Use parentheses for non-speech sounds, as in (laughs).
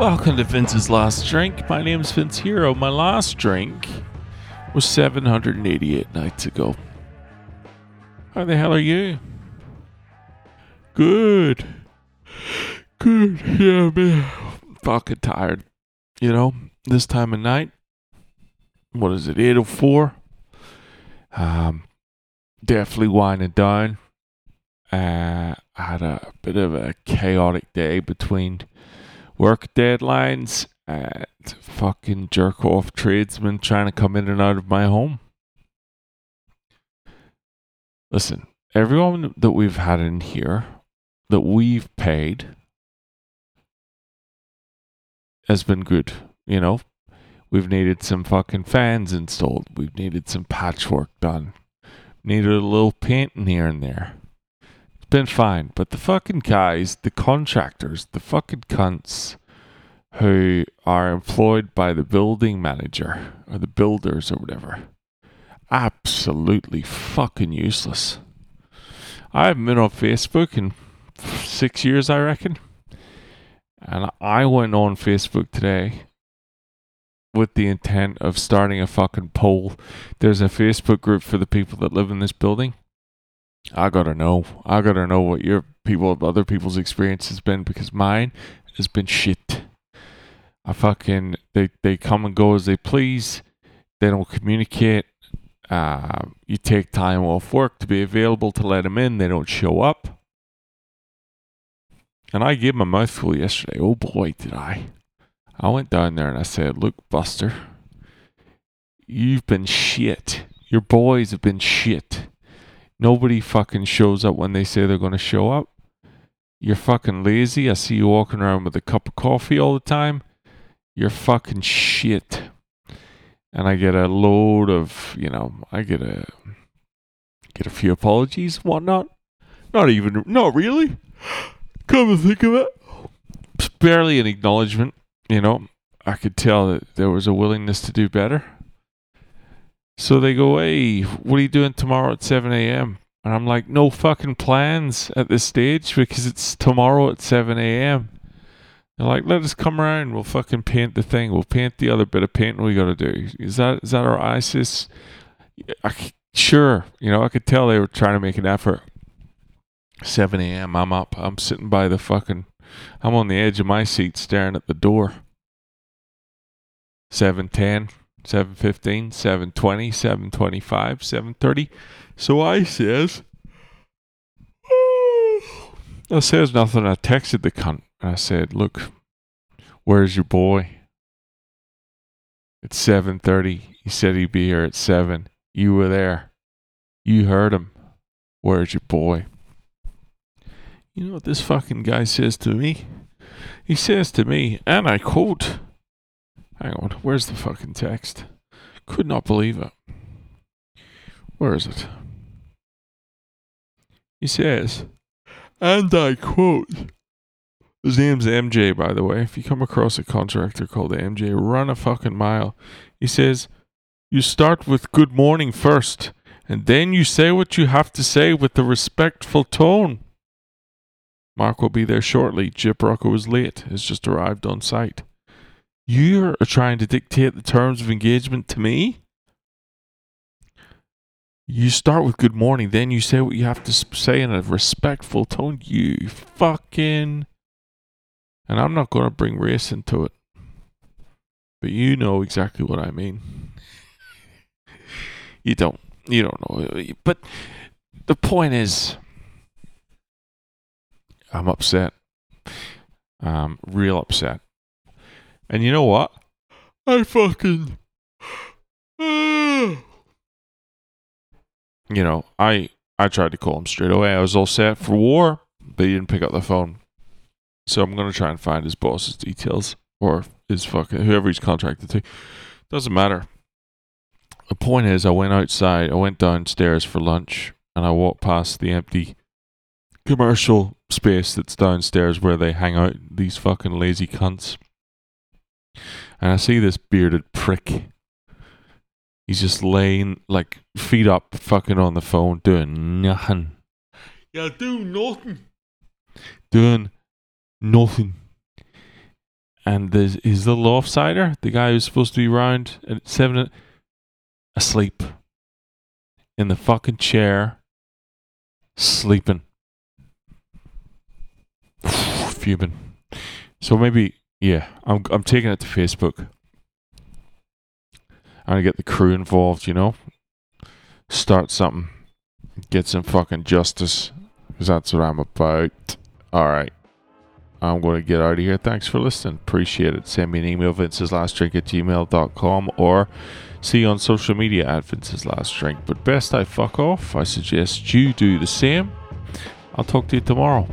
Welcome to Vince's Last Drink. My name's Vince Hero. My last drink was 788 nights ago. How the hell are you? Good. Good. Yeah, man. Fucking tired. You know, this time of night. What is it, 804? Um, definitely winding down. Uh, I had a bit of a chaotic day between work deadlines and fucking jerk off tradesmen trying to come in and out of my home. Listen, everyone that we've had in here that we've paid has been good. You know, we've needed some fucking fans installed, we've needed some patchwork done, needed a little painting here and there been fine. But the fucking guys, the contractors, the fucking cunts who are employed by the building manager or the builders or whatever, absolutely fucking useless. I haven't been on Facebook in six years, I reckon. And I went on Facebook today with the intent of starting a fucking poll. There's a Facebook group for the people that live in this building. I gotta know. I gotta know what your people, other people's experience has been because mine has been shit. I fucking they they come and go as they please. They don't communicate. Uh, you take time off work to be available to let them in. They don't show up. And I gave them a mouthful yesterday. Oh boy, did I! I went down there and I said, "Look, Buster, you've been shit. Your boys have been shit." Nobody fucking shows up when they say they're going to show up. You're fucking lazy. I see you walking around with a cup of coffee all the time. You're fucking shit. And I get a load of, you know, I get a get a few apologies, and whatnot. Not even, not really. Come to think of it, it's barely an acknowledgement. You know, I could tell that there was a willingness to do better. So they go, hey, what are you doing tomorrow at 7 a.m.? And I'm like, no fucking plans at this stage because it's tomorrow at 7 a.m. They're like, let us come around. We'll fucking paint the thing. We'll paint the other bit of painting we got to do. Is that is that our ISIS? I, sure. You know, I could tell they were trying to make an effort. 7 a.m. I'm up. I'm sitting by the fucking. I'm on the edge of my seat staring at the door. 7:10. 715, 720, 725, 730. So I says, I says nothing. I texted the cunt. I said, look, where's your boy? It's 7.30. He said he'd be here at 7. You were there. You heard him. Where's your boy? You know what this fucking guy says to me? He says to me, and I quote, Hang on, where's the fucking text? Could not believe it. Where is it? He says, and I quote, his name's MJ, by the way. If you come across a contractor called MJ, run a fucking mile. He says, You start with good morning first, and then you say what you have to say with a respectful tone. Mark will be there shortly. Jip Rocco is late, has just arrived on site. You're trying to dictate the terms of engagement to me? You start with good morning, then you say what you have to say in a respectful tone. You fucking. And I'm not going to bring race into it. But you know exactly what I mean. (laughs) You don't. You don't know. But the point is, I'm upset. I'm real upset. And you know what? I fucking. (sighs) you know, I I tried to call him straight away. I was all set for war, but he didn't pick up the phone. So I'm gonna try and find his boss's details or his fucking whoever he's contracted to. Doesn't matter. The point is, I went outside. I went downstairs for lunch, and I walked past the empty commercial space that's downstairs where they hang out. These fucking lazy cunts and I see this bearded prick. He's just laying like feet up, fucking on the phone, doing nothing. Yeah, do nothing. Doing nothing. and there's his little offsider, the guy who's supposed to be around at seven, asleep in the fucking chair, sleeping. (sighs) Fuming. So maybe, yeah, I'm I'm taking it to Facebook. I'm gonna get the crew involved, you know. Start something, get some fucking justice, because that's what I'm about. All right. I'm going to get out of here. Thanks for listening. Appreciate it. Send me an email, Vince's Last Drink at gmail.com, or see you on social media at Vince's Last Drink. But best I fuck off. I suggest you do the same. I'll talk to you tomorrow.